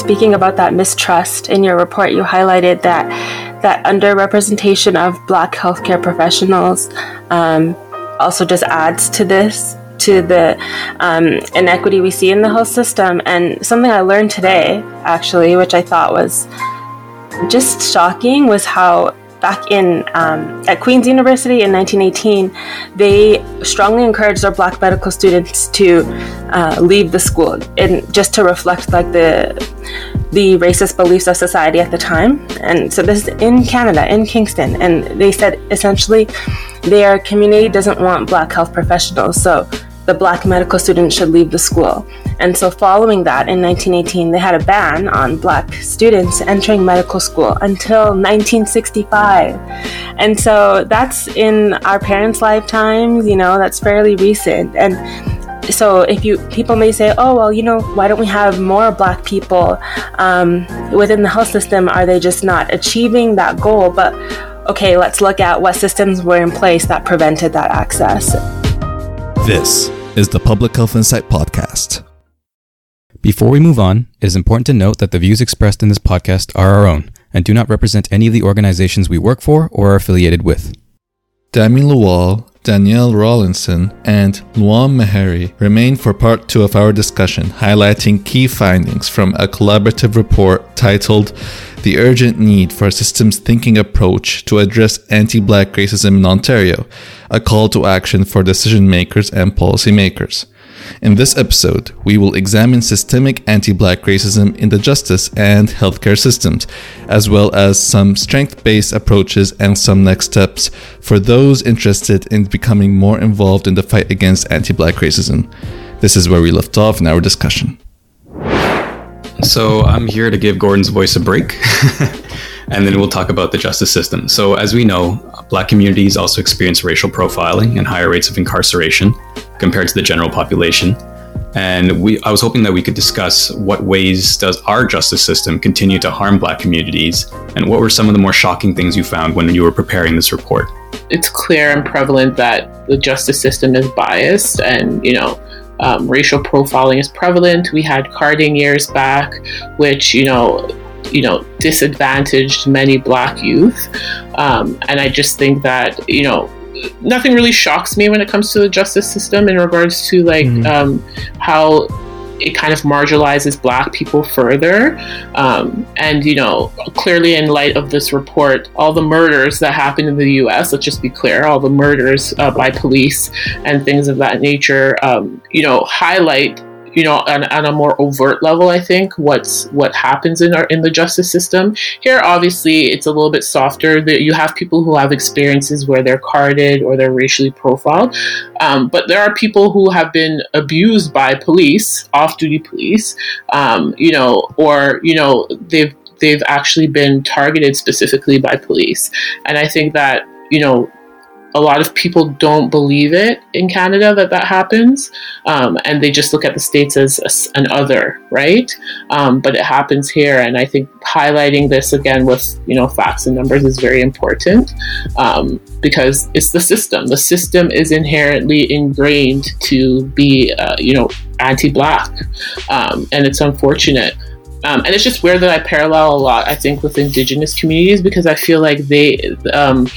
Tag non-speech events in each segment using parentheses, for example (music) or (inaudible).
speaking about that mistrust in your report, you highlighted that that underrepresentation of Black healthcare professionals um, also just adds to this to the um, inequity we see in the health system. And something I learned today, actually, which I thought was just shocking, was how back in um, at Queen's University in 1918, they strongly encouraged their Black medical students to uh, leave the school, and just to reflect like the the racist beliefs of society at the time. And so this is in Canada, in Kingston, and they said essentially their community doesn't want Black health professionals, so the black medical students should leave the school. And so, following that, in 1918, they had a ban on black students entering medical school until 1965. And so, that's in our parents' lifetimes, you know, that's fairly recent. And so if you people may say oh well you know why don't we have more black people um, within the health system are they just not achieving that goal but okay let's look at what systems were in place that prevented that access this is the Public Health Insight Podcast. Before we move on, it is important to note that the views expressed in this podcast are our own and do not represent any of the organizations we work for or are affiliated with. Dami Lawal, Danielle Rawlinson, and Lwam Mehari remain for part two of our discussion, highlighting key findings from a collaborative report titled The Urgent Need for a Systems Thinking Approach to Address Anti Black Racism in Ontario, a call to action for decision makers and policymakers. In this episode, we will examine systemic anti black racism in the justice and healthcare systems, as well as some strength based approaches and some next steps for those interested in becoming more involved in the fight against anti black racism. This is where we left off in our discussion. So, I'm here to give Gordon's voice a break. (laughs) and then we'll talk about the justice system. So, as we know, black communities also experience racial profiling and higher rates of incarceration compared to the general population. And we, I was hoping that we could discuss what ways does our justice system continue to harm black communities, and what were some of the more shocking things you found when you were preparing this report. It's clear and prevalent that the justice system is biased, and you know, um, racial profiling is prevalent. We had carding years back, which you know you know, disadvantaged many black youth. Um, and I just think that, you know, nothing really shocks me when it comes to the justice system in regards to like mm-hmm. um, how it kind of marginalizes black people further. Um, and, you know, clearly in light of this report, all the murders that happened in the US, let's just be clear, all the murders uh, by police and things of that nature, um, you know, highlight you know, on, on, a more overt level, I think what's what happens in our in the justice system. Here, obviously, it's a little bit softer. That you have people who have experiences where they're carded or they're racially profiled, um, but there are people who have been abused by police, off-duty police, um, you know, or you know they've they've actually been targeted specifically by police, and I think that you know a lot of people don't believe it in Canada that that happens, um, and they just look at the states as an other, right? Um, but it happens here, and I think highlighting this again with you know facts and numbers is very important um, because it's the system. The system is inherently ingrained to be uh, you know anti-black, um, and it's unfortunate. Um, and it's just weird that I parallel a lot, I think, with Indigenous communities because I feel like they, um,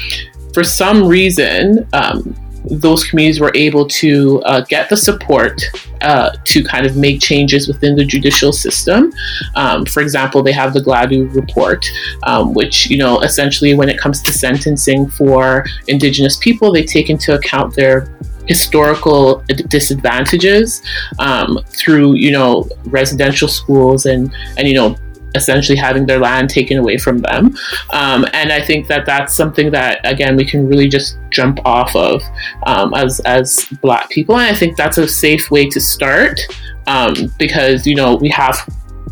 for some reason, um, those communities were able to uh, get the support uh, to kind of make changes within the judicial system. Um, for example, they have the Gladue report, um, which, you know, essentially when it comes to sentencing for Indigenous people, they take into account their historical disadvantages um, through, you know, residential schools and, and, you know, essentially having their land taken away from them. Um, and I think that that's something that again we can really just jump off of um, as as Black people, and I think that's a safe way to start um, because you know we have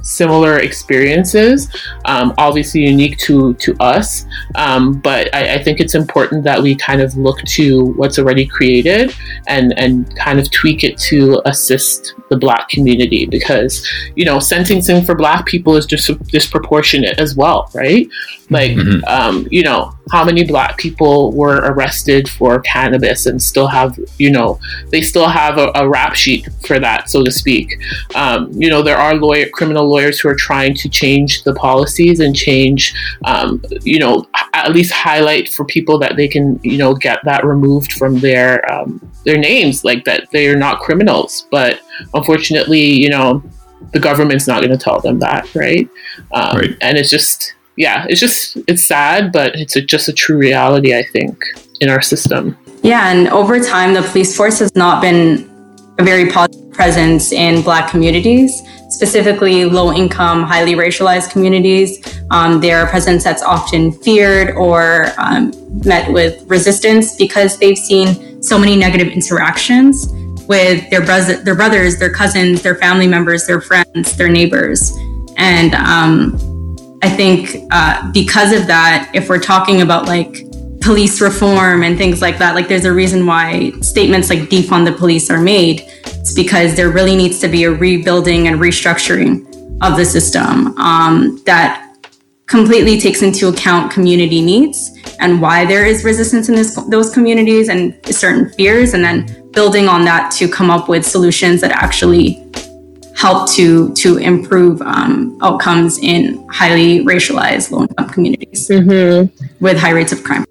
similar experiences, um, obviously unique to to us. Um, but I, I, think it's important that we kind of look to what's already created and and kind of tweak it to assist the Black community because you know sentencing for Black people is just disproportionate as well, right? Like mm-hmm. um, you know how many black people were arrested for cannabis and still have, you know, they still have a, a rap sheet for that, so to speak. Um, you know, there are lawyer, criminal lawyers who are trying to change the policies and change, um, you know, at least highlight for people that they can, you know, get that removed from their um, their names, like that they are not criminals. But unfortunately, you know, the government's not going to tell them that, right? Um, right? And it's just yeah, it's just it's sad, but it's a, just a true reality, I think, in our system. Yeah, and over time, the police force has not been a very positive presence in Black communities, specifically low income, highly racialized communities. Um, they're a presence that's often feared or um, met with resistance because they've seen so many negative interactions with their, bro- their brothers, their cousins, their family members, their friends, their neighbors. And um, I think uh, because of that, if we're talking about like police reform and things like that, like there's a reason why statements like defund the police are made. It's because there really needs to be a rebuilding and restructuring of the system um, that completely takes into account community needs and why there is resistance in this, those communities and certain fears, and then building on that to come up with solutions that actually help to to improve um, outcomes in highly racialized low income communities mm-hmm. with high rates of crime.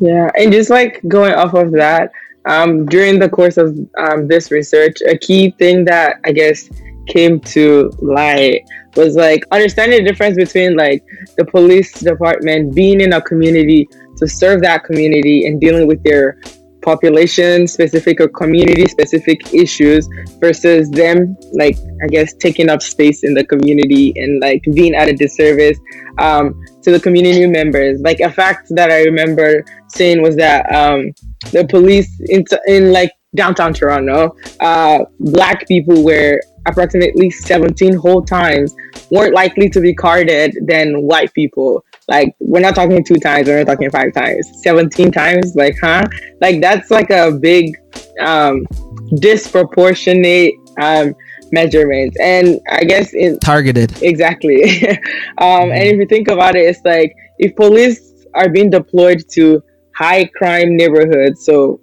Yeah, and just like going off of that, um, during the course of um, this research, a key thing that I guess came to light was like understanding the difference between like the police department being in a community to serve that community and dealing with their population specific or community specific issues versus them like i guess taking up space in the community and like being at a disservice um, to the community members. Like a fact that i remember saying was that um, the police in, in like downtown toronto uh, black people were approximately 17 whole times weren't likely to be carded than white people like we're not talking two times, we're not talking five times, seventeen times. Like, huh? Like that's like a big um, disproportionate um, measurement, and I guess it targeted exactly. (laughs) um, and if you think about it, it's like if police are being deployed to high crime neighborhoods, so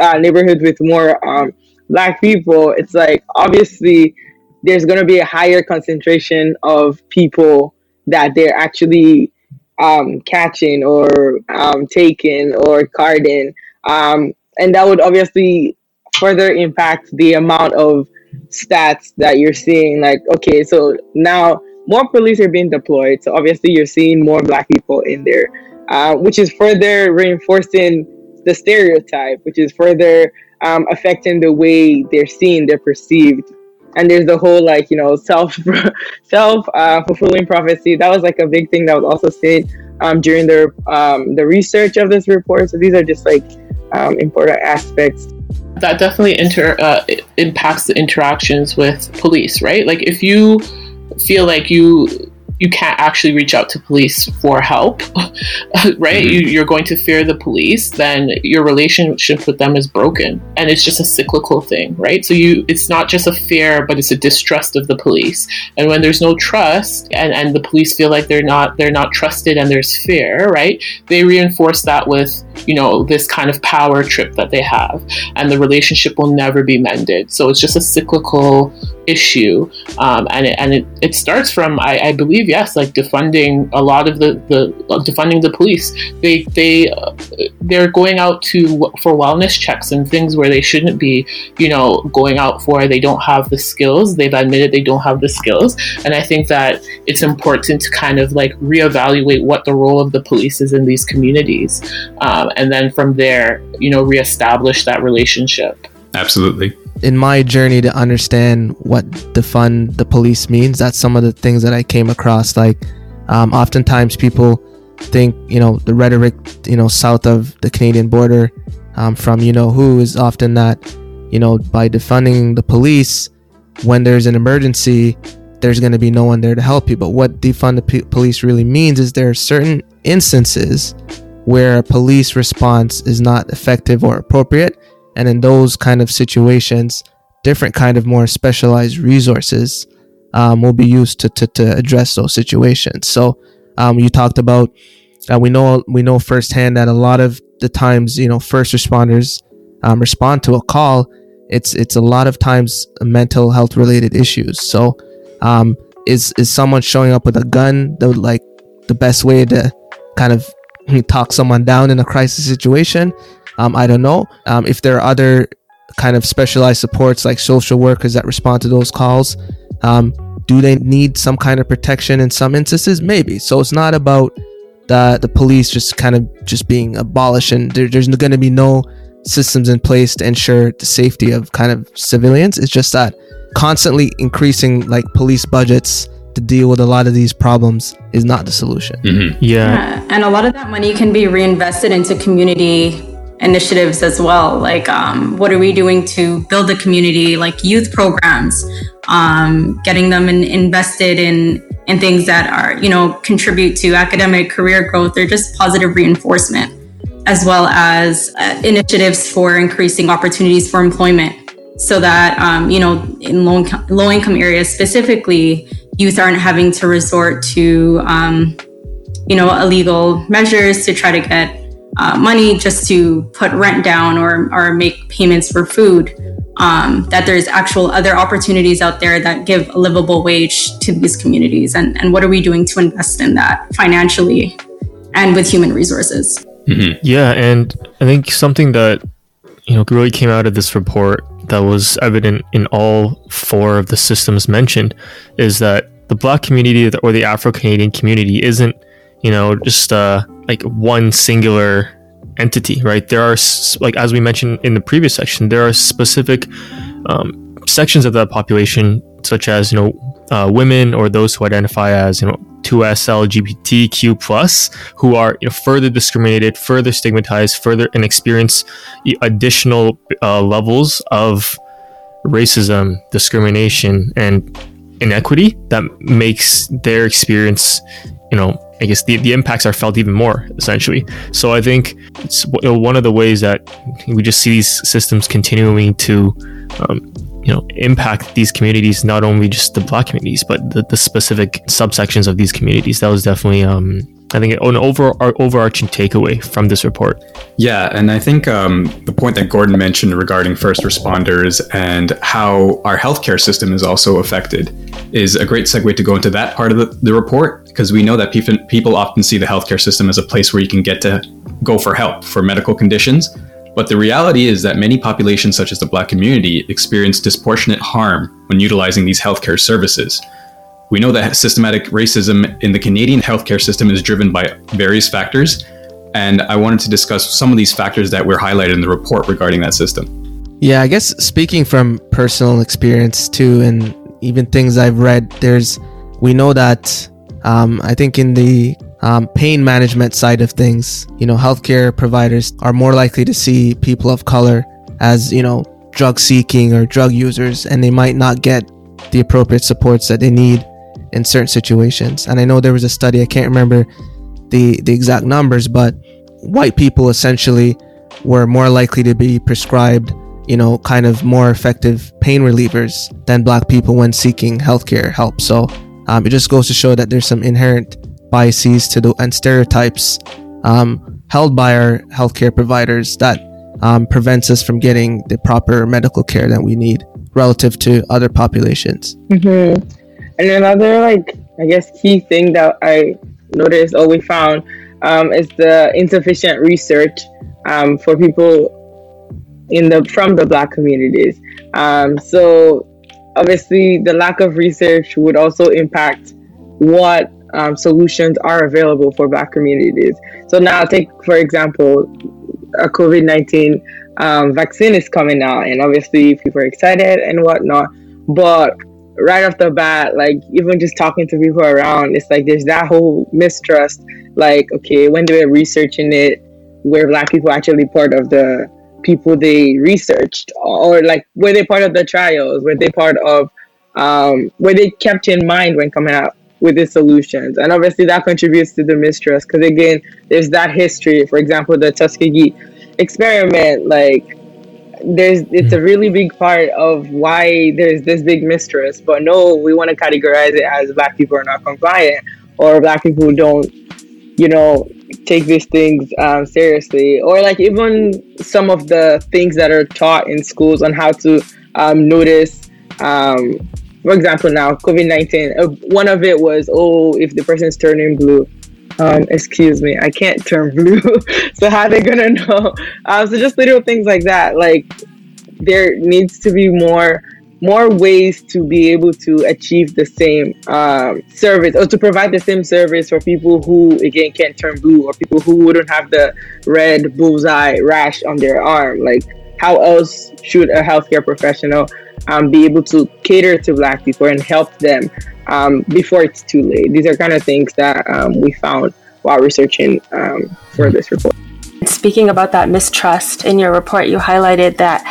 uh, neighborhoods with more um, black people, it's like obviously there's going to be a higher concentration of people that they're actually um, catching or um, taking or carding. Um, and that would obviously further impact the amount of stats that you're seeing. Like, okay, so now more police are being deployed. So obviously you're seeing more black people in there, uh, which is further reinforcing the stereotype, which is further um, affecting the way they're seen, they're perceived and there's the whole like you know self (laughs) self uh, fulfilling prophecy. That was like a big thing that was also said um, during the um, the research of this report. So these are just like um, important aspects. That definitely inter uh, impacts the interactions with police right? Like if you feel like you you can't actually reach out to police for help, (laughs) right? Mm-hmm. You, are going to fear the police, then your relationship with them is broken, and it's just a cyclical thing, right? So you, it's not just a fear, but it's a distrust of the police. And when there's no trust, and and the police feel like they're not they're not trusted, and there's fear, right? They reinforce that with you know this kind of power trip that they have, and the relationship will never be mended. So it's just a cyclical issue, um, and it, and it, it starts from I, I believe believe yes, like defunding a lot of the the uh, defunding the police. They they uh, they're going out to for wellness checks and things where they shouldn't be. You know, going out for they don't have the skills. They've admitted they don't have the skills, and I think that it's important to kind of like reevaluate what the role of the police is in these communities, um, and then from there, you know, reestablish that relationship. Absolutely in my journey to understand what defund the police means, that's some of the things that I came across. Like, um, oftentimes people think, you know, the rhetoric, you know, south of the Canadian border um, from, you know, who is often that, you know, by defunding the police, when there's an emergency, there's going to be no one there to help you. But what defund the p- police really means is there are certain instances where a police response is not effective or appropriate and in those kind of situations different kind of more specialized resources um, will be used to, to, to address those situations so um, you talked about uh, we know we know firsthand that a lot of the times, you know, first responders um, respond to a call. It's it's a lot of times mental health related issues. So, um, is is someone showing up with a gun the like the best way to kind of talk someone down in a crisis situation? Um, I don't know. Um, if there are other kind of specialized supports like social workers that respond to those calls, um, do they need some kind of protection in some instances? Maybe. So it's not about the the police just kind of just being abolished and there, there's going to be no systems in place to ensure the safety of kind of civilians. It's just that constantly increasing like police budgets to deal with a lot of these problems is not the solution. Mm-hmm. Yeah. yeah. And a lot of that money can be reinvested into community initiatives as well. Like, um, what are we doing to build the community, like youth programs, um, getting them in, invested in in things that are, you know, contribute to academic career growth or just positive reinforcement, as well as uh, initiatives for increasing opportunities for employment, so that um, you know, in low income, low income areas specifically, youth aren't having to resort to, um, you know, illegal measures to try to get uh, money just to put rent down or, or make payments for food. Um, that there's actual other opportunities out there that give a livable wage to these communities. And, and what are we doing to invest in that financially and with human resources? Mm-hmm. Yeah. And I think something that, you know, really came out of this report that was evident in all four of the systems mentioned is that the Black community or the Afro Canadian community isn't, you know, just uh, like one singular entity, right? There are, like, as we mentioned in the previous section, there are specific um, sections of the population, such as, you know, uh, women or those who identify as, you know, 2S LGBTQ plus, who are you know, further discriminated, further stigmatized, further and experience additional uh, levels of racism, discrimination, and inequity that makes their experience, you know, I guess the, the impacts are felt even more essentially. So I think it's one of the ways that we just see these systems continuing to, um, you know, impact these communities, not only just the black communities, but the, the specific subsections of these communities. That was definitely, um, I think, an over, overarching takeaway from this report. Yeah, and I think um, the point that Gordon mentioned regarding first responders and how our healthcare system is also affected is a great segue to go into that part of the, the report because we know that people, people often see the healthcare system as a place where you can get to go for help for medical conditions. But the reality is that many populations, such as the Black community, experience disproportionate harm when utilizing these healthcare services. We know that systematic racism in the Canadian healthcare system is driven by various factors, and I wanted to discuss some of these factors that were highlighted in the report regarding that system. Yeah, I guess speaking from personal experience too, and even things I've read, there's we know that um, I think in the um, pain management side of things, you know, healthcare providers are more likely to see people of color as, you know, drug seeking or drug users, and they might not get the appropriate supports that they need in certain situations. And I know there was a study, I can't remember the, the exact numbers, but white people essentially were more likely to be prescribed, you know, kind of more effective pain relievers than black people when seeking healthcare help. So um, it just goes to show that there's some inherent biases to the and stereotypes um, held by our healthcare providers that um, prevents us from getting the proper medical care that we need relative to other populations. Mm-hmm. And another, like, I guess, key thing that I noticed or we found um, is the insufficient research um, for people in the from the Black communities. Um, so obviously the lack of research would also impact what um, solutions are available for black communities so now take for example a covid-19 um, vaccine is coming out and obviously people are excited and whatnot but right off the bat like even just talking to people around it's like there's that whole mistrust like okay when they were researching it were black people actually part of the people they researched? Or like were they part of the trials? Were they part of um, were they kept in mind when coming out with the solutions? And obviously that contributes to the mistrust because again there's that history for example the tuskegee experiment like there's it's a really big part of why there's this big mistrust but no we want to categorize it as black people are not compliant or black people don't you know take these things um, seriously, or like even some of the things that are taught in schools on how to um, notice. Um, for example, now COVID nineteen. Uh, one of it was, oh, if the person's turning blue, um, excuse me, I can't turn blue. (laughs) so how they gonna know? Um, so just little things like that. Like there needs to be more more ways to be able to achieve the same um, service or to provide the same service for people who again can't turn blue or people who wouldn't have the red bullseye rash on their arm like how else should a healthcare professional um, be able to cater to black people and help them um, before it's too late these are kind of things that um, we found while researching um, for this report Speaking about that mistrust in your report, you highlighted that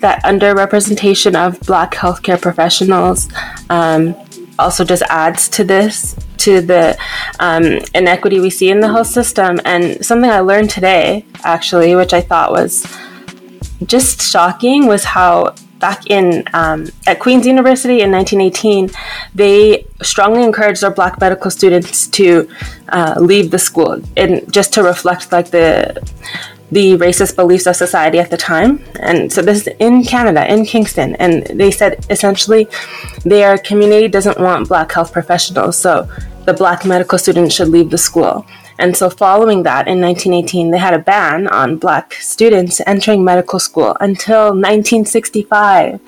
that underrepresentation of Black healthcare professionals um, also just adds to this to the um, inequity we see in the health system. And something I learned today, actually, which I thought was just shocking, was how back in um, at Queen's University in 1918, they strongly encouraged their Black medical students to uh, leave the school, and just to reflect like the the racist beliefs of society at the time. And so this is in Canada, in Kingston, and they said essentially their community doesn't want Black health professionals, so the Black medical students should leave the school. And so, following that, in 1918, they had a ban on black students entering medical school until 1965.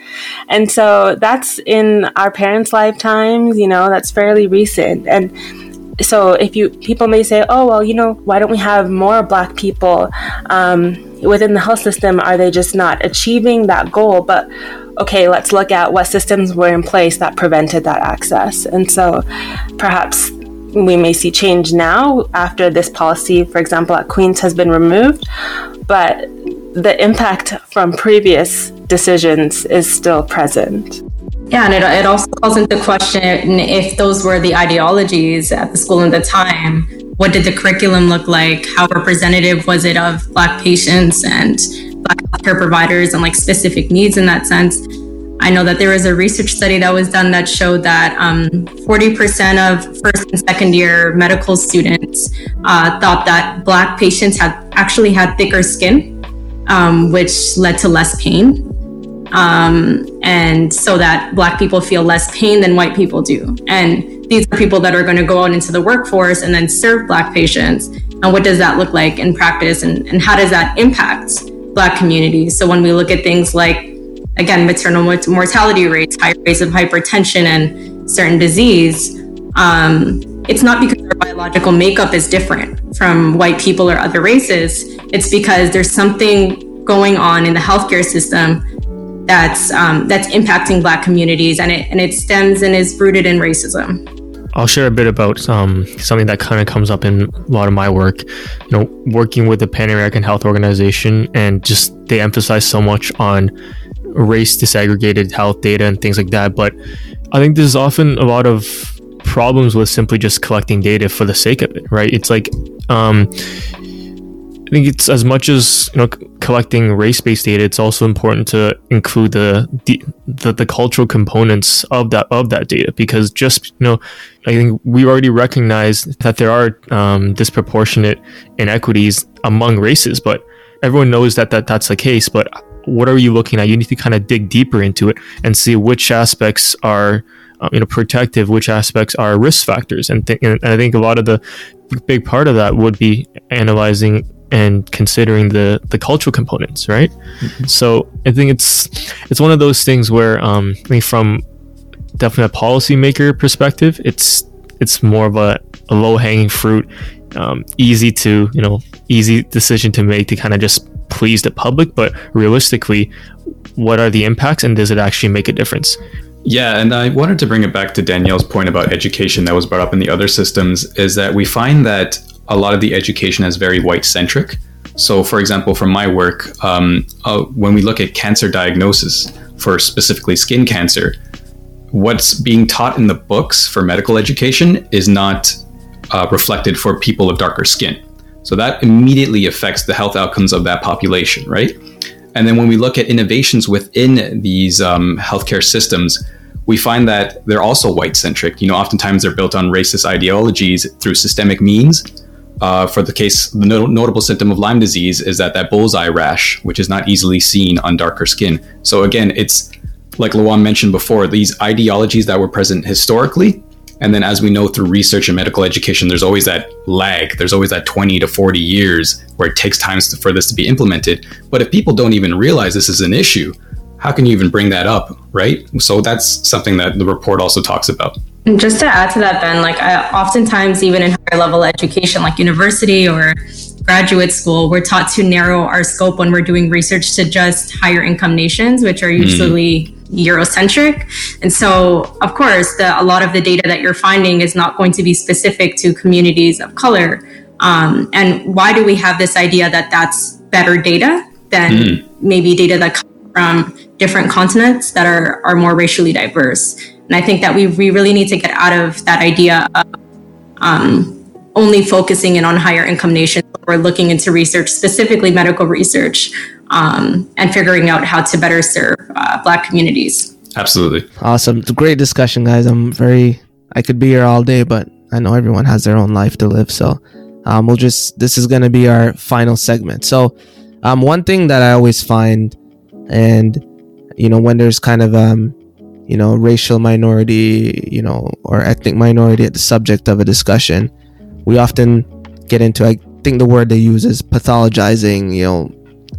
And so, that's in our parents' lifetimes, you know, that's fairly recent. And so, if you people may say, oh, well, you know, why don't we have more black people um, within the health system? Are they just not achieving that goal? But okay, let's look at what systems were in place that prevented that access. And so, perhaps we may see change now after this policy, for example, at Queen's has been removed, but the impact from previous decisions is still present. Yeah, and it, it also calls into question if those were the ideologies at the school at the time. What did the curriculum look like? How representative was it of Black patients and Black care providers and like specific needs in that sense? I know that there was a research study that was done that showed that um, 40% of first and second year medical students uh, thought that Black patients had actually had thicker skin, um, which led to less pain. Um, and so that Black people feel less pain than white people do. And these are people that are going to go out into the workforce and then serve Black patients. And what does that look like in practice? And, and how does that impact Black communities? So when we look at things like again, maternal mortality rates, high rates of hypertension, and certain disease, um, it's not because our biological makeup is different from white people or other races. It's because there's something going on in the healthcare system that's um, that's impacting Black communities, and it and it stems and is rooted in racism. I'll share a bit about um, something that kind of comes up in a lot of my work. You know, working with the Pan American Health Organization, and just they emphasize so much on race disaggregated health data and things like that. But I think there's often a lot of problems with simply just collecting data for the sake of it, right? It's like, um, I think it's as much as you know collecting race-based data. It's also important to include the, the the, the cultural components of that of that data because just you know, I think we already recognize that there are um, disproportionate inequities among races, but everyone knows that, that that's the case. But what are you looking at? You need to kind of dig deeper into it and see which aspects are uh, you know protective, which aspects are risk factors, and, th- and I think a lot of the big part of that would be analyzing and considering the the cultural components, right? Mm-hmm. So I think it's it's one of those things where um, I mean, from definitely a policymaker perspective, it's it's more of a, a low hanging fruit, um, easy to you know easy decision to make to kind of just please the public, but realistically, what are the impacts and does it actually make a difference? Yeah, and I wanted to bring it back to Danielle's point about education that was brought up in the other systems is that we find that a lot of the education is very white centric. So, for example, from my work, um, uh, when we look at cancer diagnosis for specifically skin cancer, what's being taught in the books for medical education is not uh, reflected for people of darker skin. So that immediately affects the health outcomes of that population, right? And then when we look at innovations within these um, healthcare systems, we find that they're also white centric. You know, oftentimes they're built on racist ideologies through systemic means. uh, for the case, the no- notable symptom of Lyme disease is that that bullseye rash, which is not easily seen on darker skin. So again, it's like Lwam mentioned before, these ideologies that were present historically, and then as we know through research and medical education, there's always that lag. There's always that 20 to 40 years where it takes time for this to be implemented. But if people don't even realize this is an issue, how can you even bring that up, right? So that's something that the report also talks about. And just to add to that, Ben, like I, oftentimes, even in higher level education, like university or graduate school, we're taught to narrow our scope when we're doing research to just higher income nations, which are hmm. usually mm. Eurocentric. And so, of course, the, a lot of the data that you're finding is not going to be specific to communities of color. Um, and why do we have this idea that that's better data than mm. maybe data that comes from different continents that are, are more racially diverse? And I think that we, we really need to get out of that idea of um, only focusing in on higher income nations or looking into research, specifically medical research, um, and figuring out how to better serve uh, Black communities. Absolutely. Awesome. It's a great discussion, guys. I'm very, I could be here all day, but I know everyone has their own life to live. So um, we'll just, this is going to be our final segment. So um, one thing that I always find, and, you know, when there's kind of, um, you know, racial minority, you know, or ethnic minority at the subject of a discussion, we often get into, I think the word they use is pathologizing, you know,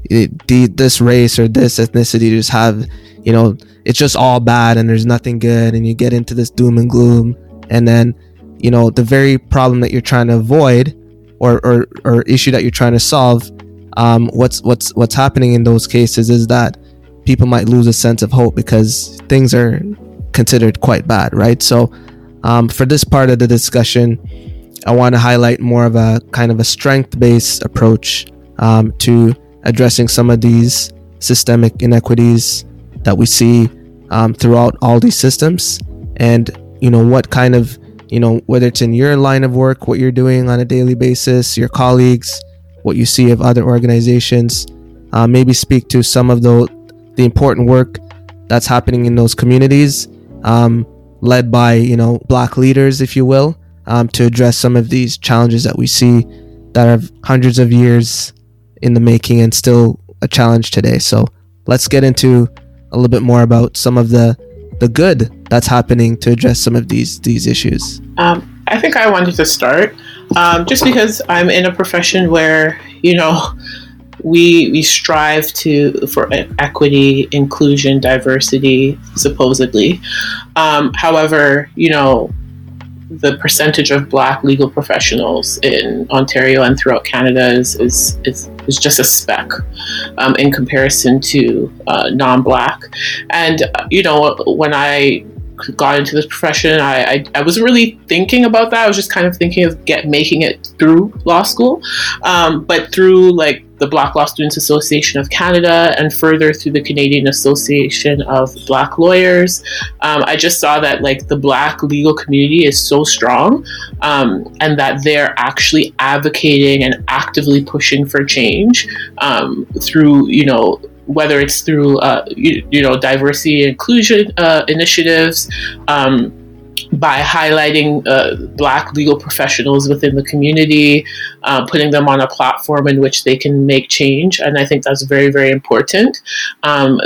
this race or this ethnicity just have, you know, it's just all bad and there's nothing good. And you get into this doom and gloom. And then, you know, the very problem that you're trying to avoid or, or, or issue that you're trying to solve, um, what's, what's, what's happening in those cases is that people might lose a sense of hope because things are considered quite bad, right? So, um, for this part of the discussion, I want to highlight more of a kind of a strength based approach um, to addressing some of these systemic inequities that we see um, throughout all these systems. And you know what kind of you know whether it's in your line of work what you're doing on a daily basis your colleagues what you see of other organizations uh, maybe speak to some of the the important work that's happening in those communities um, led by you know black leaders if you will um, to address some of these challenges that we see that have hundreds of years in the making and still a challenge today. So let's get into a little bit more about some of the the good that's happening to address some of these these issues. Um, I think I wanted to start um, just because I'm in a profession where you know we we strive to for equity, inclusion, diversity, supposedly. Um, however, you know the percentage of black legal professionals in Ontario and throughout Canada is, is, is, is just a speck um, in comparison to uh, non black. And, uh, you know, when I got into this profession, I, I, I, wasn't really thinking about that. I was just kind of thinking of get making it through law school. Um, but through like the Black Law Students Association of Canada and further through the Canadian Association of Black Lawyers. Um, I just saw that like the Black legal community is so strong um, and that they're actually advocating and actively pushing for change um, through, you know, whether it's through uh, you, you, know diversity inclusion uh, initiatives um, by highlighting uh, Black legal professionals within the community, uh, putting them on a platform in which they can make change. And I think that's very, very important. Um,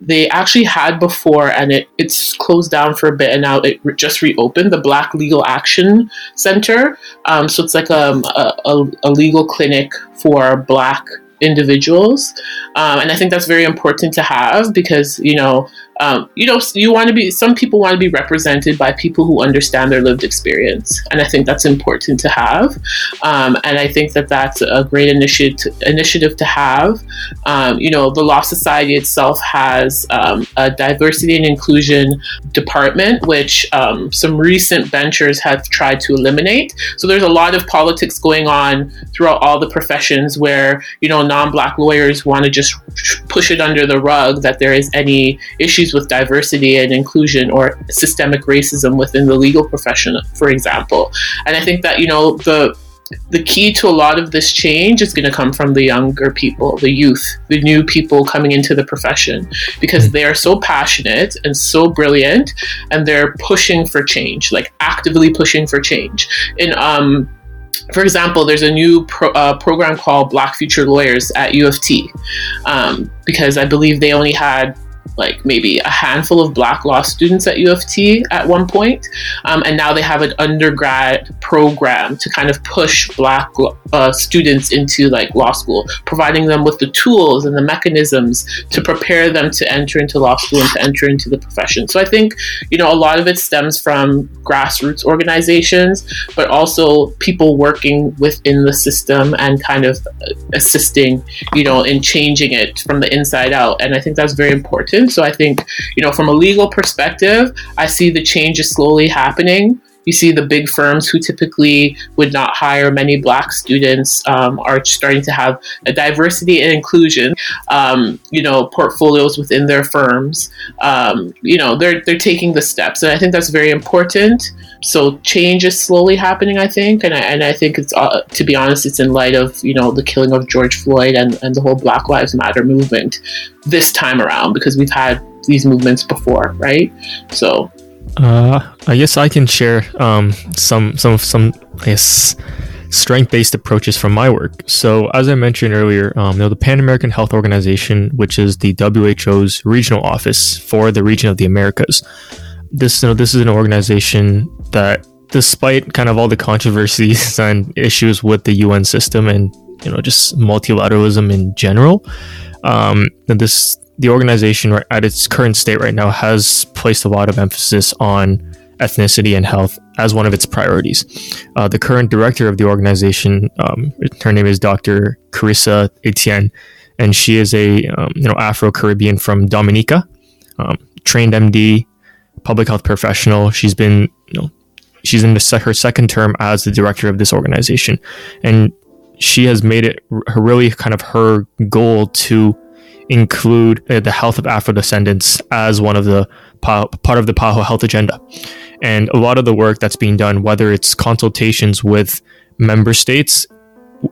they actually had before and it, it's closed down for a bit and now it re- just reopened the black legal action center um, so it's like um, a, a, a legal clinic for black individuals. Um, and i think that's very important to have because you know um, you know, you want to be, some people want to be represented by people who understand their lived experience. And I think that's important to have. Um, and I think that that's a great initiative, initiative to have. Um, you know, the Law Society itself has um, a diversity and inclusion department, which um, some recent ventures have tried to eliminate. So there's a lot of politics going on throughout all the professions where, you know, non black lawyers want to just push it under the rug that there is any issues issues with diversity and inclusion or systemic racism within the legal profession, for example. And I think that, you know, the the key to a lot of this change is going to come from the younger people, the youth, the new people coming into the profession because they are so passionate and so brilliant and they're pushing for change, like actively pushing for change. In um for example, there's a new pro, uh, program called Black Future Lawyers at U of T um, because I believe they only had like maybe a handful of black law students at U of T at one point. Um, and now they have an undergrad program to kind of push black uh, students into like law school, providing them with the tools and the mechanisms to prepare them to enter into law school and to enter into the profession. So I think, you know, a lot of it stems from grassroots organizations, but also people working within the system and kind of assisting, you know, in changing it from the inside out. And I think that's very important so I think, you know, from a legal perspective, I see the changes slowly happening. You see the big firms who typically would not hire many black students um, are starting to have a diversity and inclusion, um, you know, portfolios within their firms. Um, you know, they're they're taking the steps, and I think that's very important. So change is slowly happening, I think, and I, and I think it's uh, to be honest, it's in light of you know the killing of George Floyd and and the whole Black Lives Matter movement this time around because we've had these movements before, right? So, uh, I guess I can share um, some some some I guess strength based approaches from my work. So, as I mentioned earlier, um, you know, the Pan American Health Organization, which is the WHO's regional office for the region of the Americas, this you know, this is an organization that, despite kind of all the controversies (laughs) and issues with the UN system and you know just multilateralism in general, um, this the organization at its current state right now has placed a lot of emphasis on ethnicity and health as one of its priorities. Uh, the current director of the organization, um, her name is Dr. Carissa Etienne, and she is a um, you know Afro Caribbean from Dominica, um, trained MD, public health professional. She's been you know she's in her second term as the director of this organization, and she has made it really kind of her goal to include uh, the health of Afro descendants as one of the part of the PAHO health agenda. And a lot of the work that's being done, whether it's consultations with member states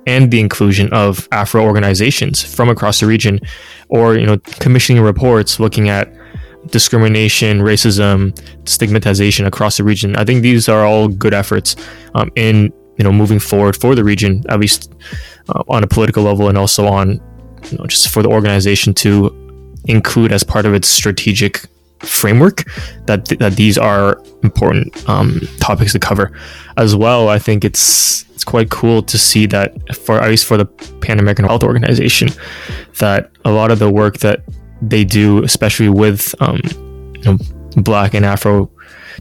and the inclusion of Afro organizations from across the region, or you know, commissioning reports looking at discrimination, racism, stigmatization across the region. I think these are all good efforts um, in you know moving forward for the region, at least uh, on a political level and also on you know just for the organization to include as part of its strategic framework that th- that these are important um, topics to cover. As well i think it's it's quite cool to see that for at least for the pan american health organization that a lot of the work that they do especially with um, you know, black and afro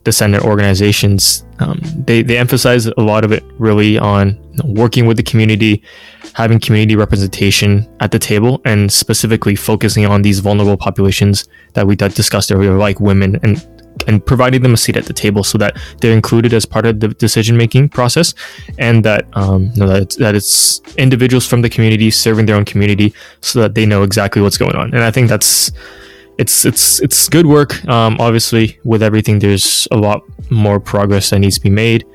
descendant organizations um, they, they emphasize a lot of it really on you know, working with the community having community representation at the table and specifically focusing on these vulnerable populations that we discussed earlier, like women and and providing them a seat at the table so that they're included as part of the decision making process and that um, you know, that, it's, that it's individuals from the community serving their own community so that they know exactly what's going on. And i think that's it's it's it's good work. Um, obviously with everything there's a lot more progress that needs to be made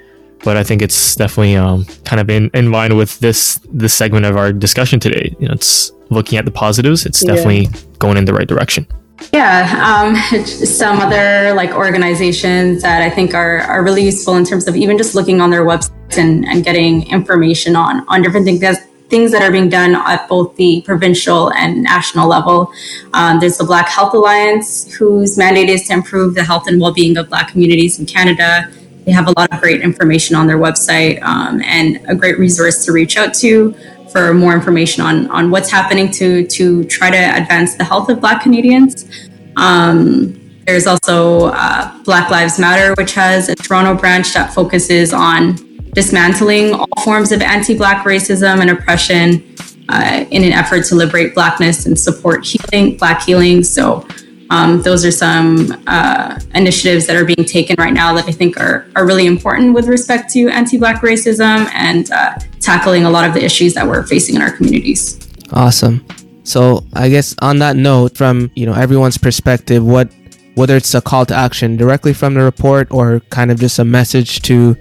but I think it's definitely um, kind of in, in line with this this segment of our discussion today. You know, it's looking at the positives. It's definitely yeah. going in the right direction. Yeah, um, (laughs) some other like organizations that I think are, are really useful in terms of even just looking on their websites and, and getting information on on different things that things that are being done at both the provincial and national level. Um, there's the Black Health Alliance, whose mandate is to improve the health and well-being of Black communities in Canada. They have a lot of great information on their website um, and a great resource to reach out to for more information on, on what's happening to, to try to advance the health of Black Canadians. Um, there's also uh, Black Lives Matter, which has a Toronto branch that focuses on dismantling all forms of anti Black racism and oppression uh, in an effort to liberate Blackness and support healing, Black healing. So um, those are some uh, initiatives that are being taken right now that I think are, are really important with respect to anti Black racism and uh, tackling a lot of the issues that we're facing in our communities. Awesome. So I guess on that note, from you know everyone's perspective, what whether it's a call to action directly from the report or kind of just a message to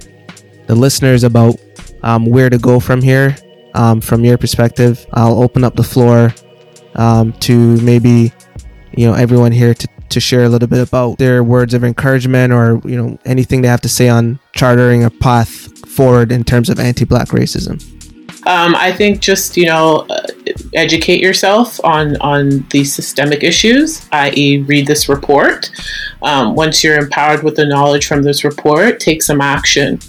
the listeners about um, where to go from here, um, from your perspective, I'll open up the floor um, to maybe you know everyone here to to share a little bit about their words of encouragement or you know anything they have to say on chartering a path forward in terms of anti-black racism. Um, I think just you know uh, educate yourself on on these systemic issues, i.e., read this report. Um, once you're empowered with the knowledge from this report, take some action.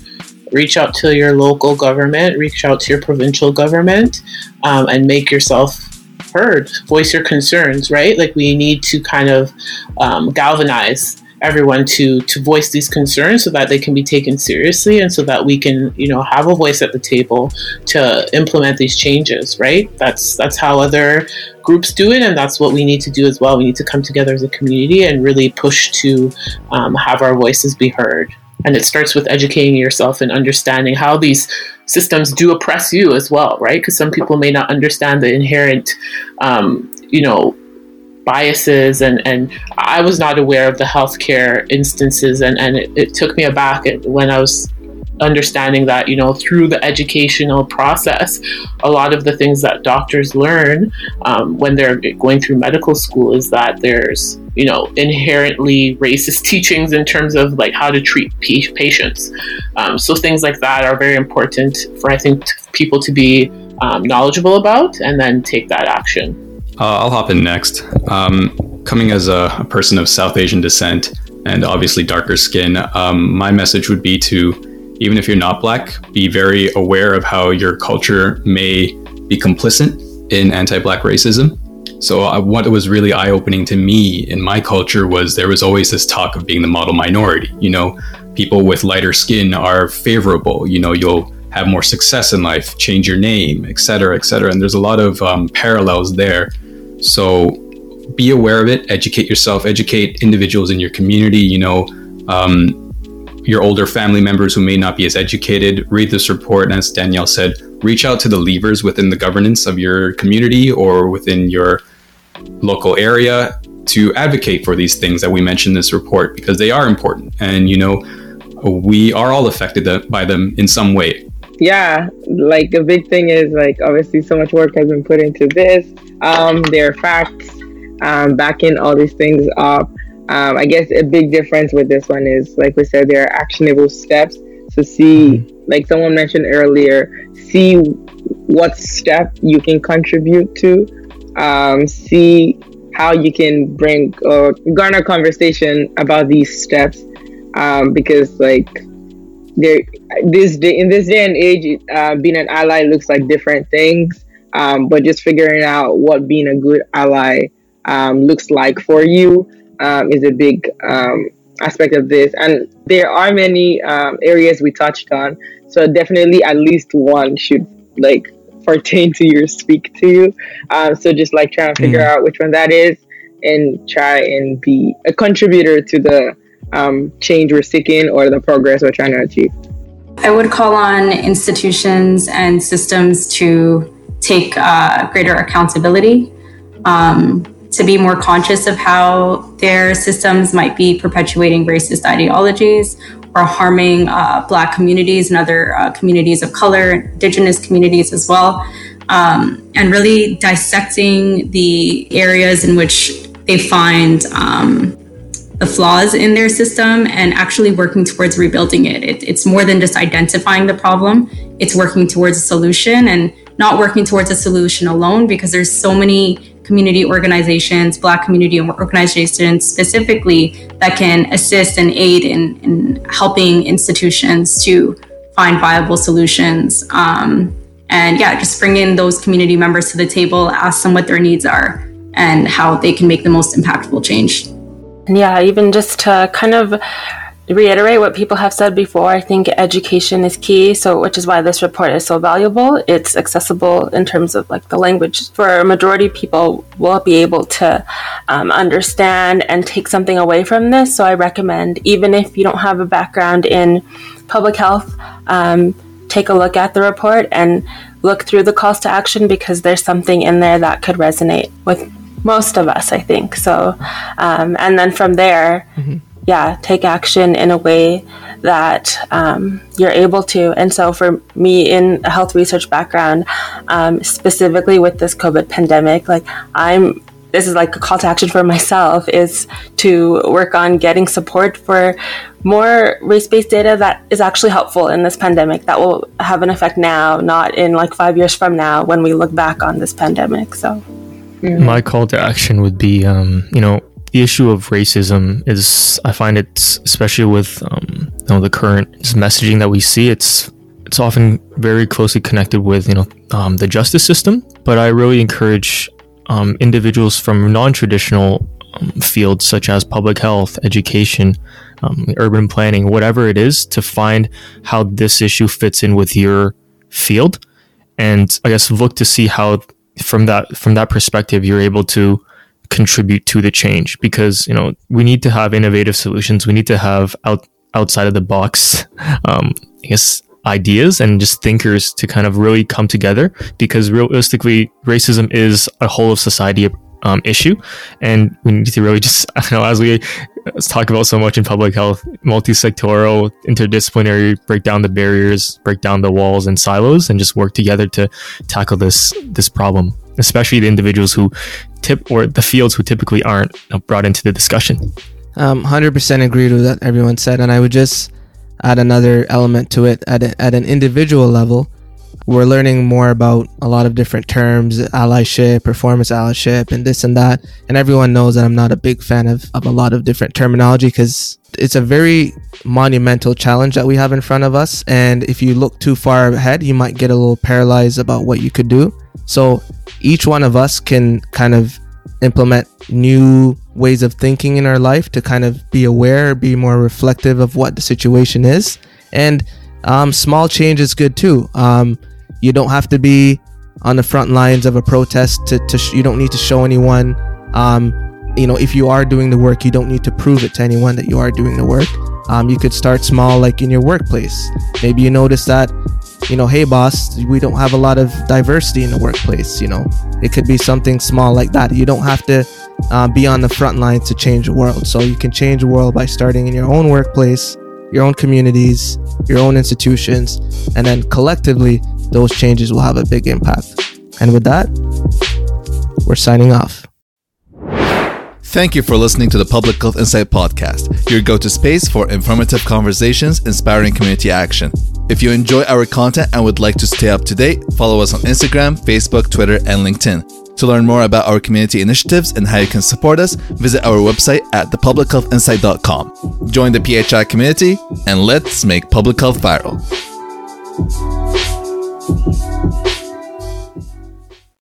Reach out to your local government, reach out to your provincial government, um, and make yourself heard. Voice your concerns. Right, like we need to kind of um, galvanize everyone to to voice these concerns so that they can be taken seriously and so that we can you know have a voice at the table to implement these changes right that's that's how other groups do it and that's what we need to do as well we need to come together as a community and really push to um, have our voices be heard and it starts with educating yourself and understanding how these systems do oppress you as well right? Because some people may not understand the inherent um, you know biases. And, and I was not aware of the healthcare instances. And, and it, it took me aback when I was understanding that you know through the educational process a lot of the things that doctors learn um, when they're going through medical school is that there's you know inherently racist (laughs) teachings in terms of like how to treat patients um, so things like that are very important for i think people to be um, knowledgeable about and then take that action uh, I'll hop in next. Um, coming as a, a, person of South Asian descent and obviously darker skin, um, my message would be to, even if you're not black, be very aware of how your culture may be complicit in anti black racism. So, uh, what was really eye opening to me in my culture was there was always this talk of being the model minority. You know, people with lighter skin are favorable. You know, you'll have more success in life, change your name, etc., etc. And there's a lot of um, parallels there so be aware of it, educate yourself, educate individuals in your community, you know, um, your older family members who may not be as educated. Read this report. And as Danielle said, reach out to the levers within the governance of your community or within your local area to advocate for these things that we mentioned in this report because they are important. And, you know, we are all affected by them in some way yeah, like a big thing is like obviously so much work has been put into this. Um, there are facts, um, backing all these things up. Um, I guess a big difference with this one is, like we said, there are actionable steps. So see, mm-hmm. like someone mentioned earlier, see what step you can contribute to. Um, see how you can bring or garner conversation about these steps. Um, because like there this day in this day and age uh, being an ally looks like different things um, but just figuring out what being a good ally um, looks like for you um, is a big um, aspect of this and there are many um, areas we touched on so definitely at least one should like pertain to your speak to you um, so just like trying to figure mm. out which one that is and try and be a contributor to the um, change we're seeking or the progress we're trying to achieve. I would call on institutions and systems to take uh, greater accountability, um, to be more conscious of how their systems might be perpetuating racist ideologies or harming uh, Black communities and other uh, communities of color, Indigenous communities as well, um, and really dissecting the areas in which they find um, the flaws in their system and actually working towards rebuilding it. it. It's more than just identifying the problem, it's working towards a solution and not working towards a solution alone because there's so many community organizations, Black community organizations specifically, that can assist and aid in, in helping institutions to find viable solutions. Um, and yeah, just bring in those community members to the table, ask them what their needs are and how they can make the most impactful change. And yeah, even just to kind of reiterate what people have said before, I think education is key. So, which is why this report is so valuable. It's accessible in terms of like the language for a majority people will be able to um, understand and take something away from this. So, I recommend even if you don't have a background in public health, um, take a look at the report and look through the calls to action because there's something in there that could resonate with most of us, I think. So, um, and then from there, mm-hmm. Yeah, take action in a way that um, you're able to. And so, for me, in a health research background, um, specifically with this COVID pandemic, like I'm this is like a call to action for myself is to work on getting support for more race-based data that is actually helpful in this pandemic that will have an effect now not in like five years from now when we look back on this pandemic so my call to action would be um, you know the issue of racism is i find it especially with um, you know the current messaging that we see it's it's often very closely connected with you know um, the justice system. But i really encourage um, individuals from non-traditional um, fields such as public health education um, urban planning whatever it is to find how this issue fits in with your field. And i guess look to see how from that from that perspective you're able to contribute to the change because you know we need to have innovative solutions. We need to have out outside of the box (laughs) um, i guess ideas and just thinkers to kind of really come together because realistically racism is a whole of society um, issue. And we need to really (laughs) just i know as we talk about so much in public health multi-sectoral interdisciplinary break down the barriers break down the walls and silos and just work together to tackle this this problem especially the individuals who tip or the fields who typically aren't brought into the discussion. Um, 100% agreed with what everyone said and i would just add another element to it. At, a, at an individual level we're learning more about a lot of different terms allyship performance allyship and this and that and everyone knows that i'm not a big fan of, of a lot of different terminology because it's a very monumental challenge that we have in front of us and if you look too far ahead you might get a little paralyzed about what you could do so each one of us can kind of implement new ways of thinking in our life to kind of be aware be more reflective of what the situation is. And um, small change is good too. Um, you don't have to be on the front lines of a protest to, to sh- you don't need to show anyone um, you know if you are doing the work you don't need to prove it to anyone that you are doing the work. Um, you could start small like in your workplace. Maybe you notice that you know hey boss we don't have a lot of diversity in the workplace you know it could be something small like that you don't have to uh, be on the front line to change the world so you can change the world by starting in your own workplace your own communities your own institutions and then collectively those changes will have a big impact. And with that, we're signing off. Thank you for listening to the Public Health Insight Podcast, your go to space for informative conversations, inspiring community action. If you enjoy our content and would like to stay up to date, follow us on Instagram, Facebook, Twitter, and LinkedIn. To learn more about our community initiatives and how you can support us, visit our website at thepublichealthinsight.com. Join the PHI community and let's make public health viral.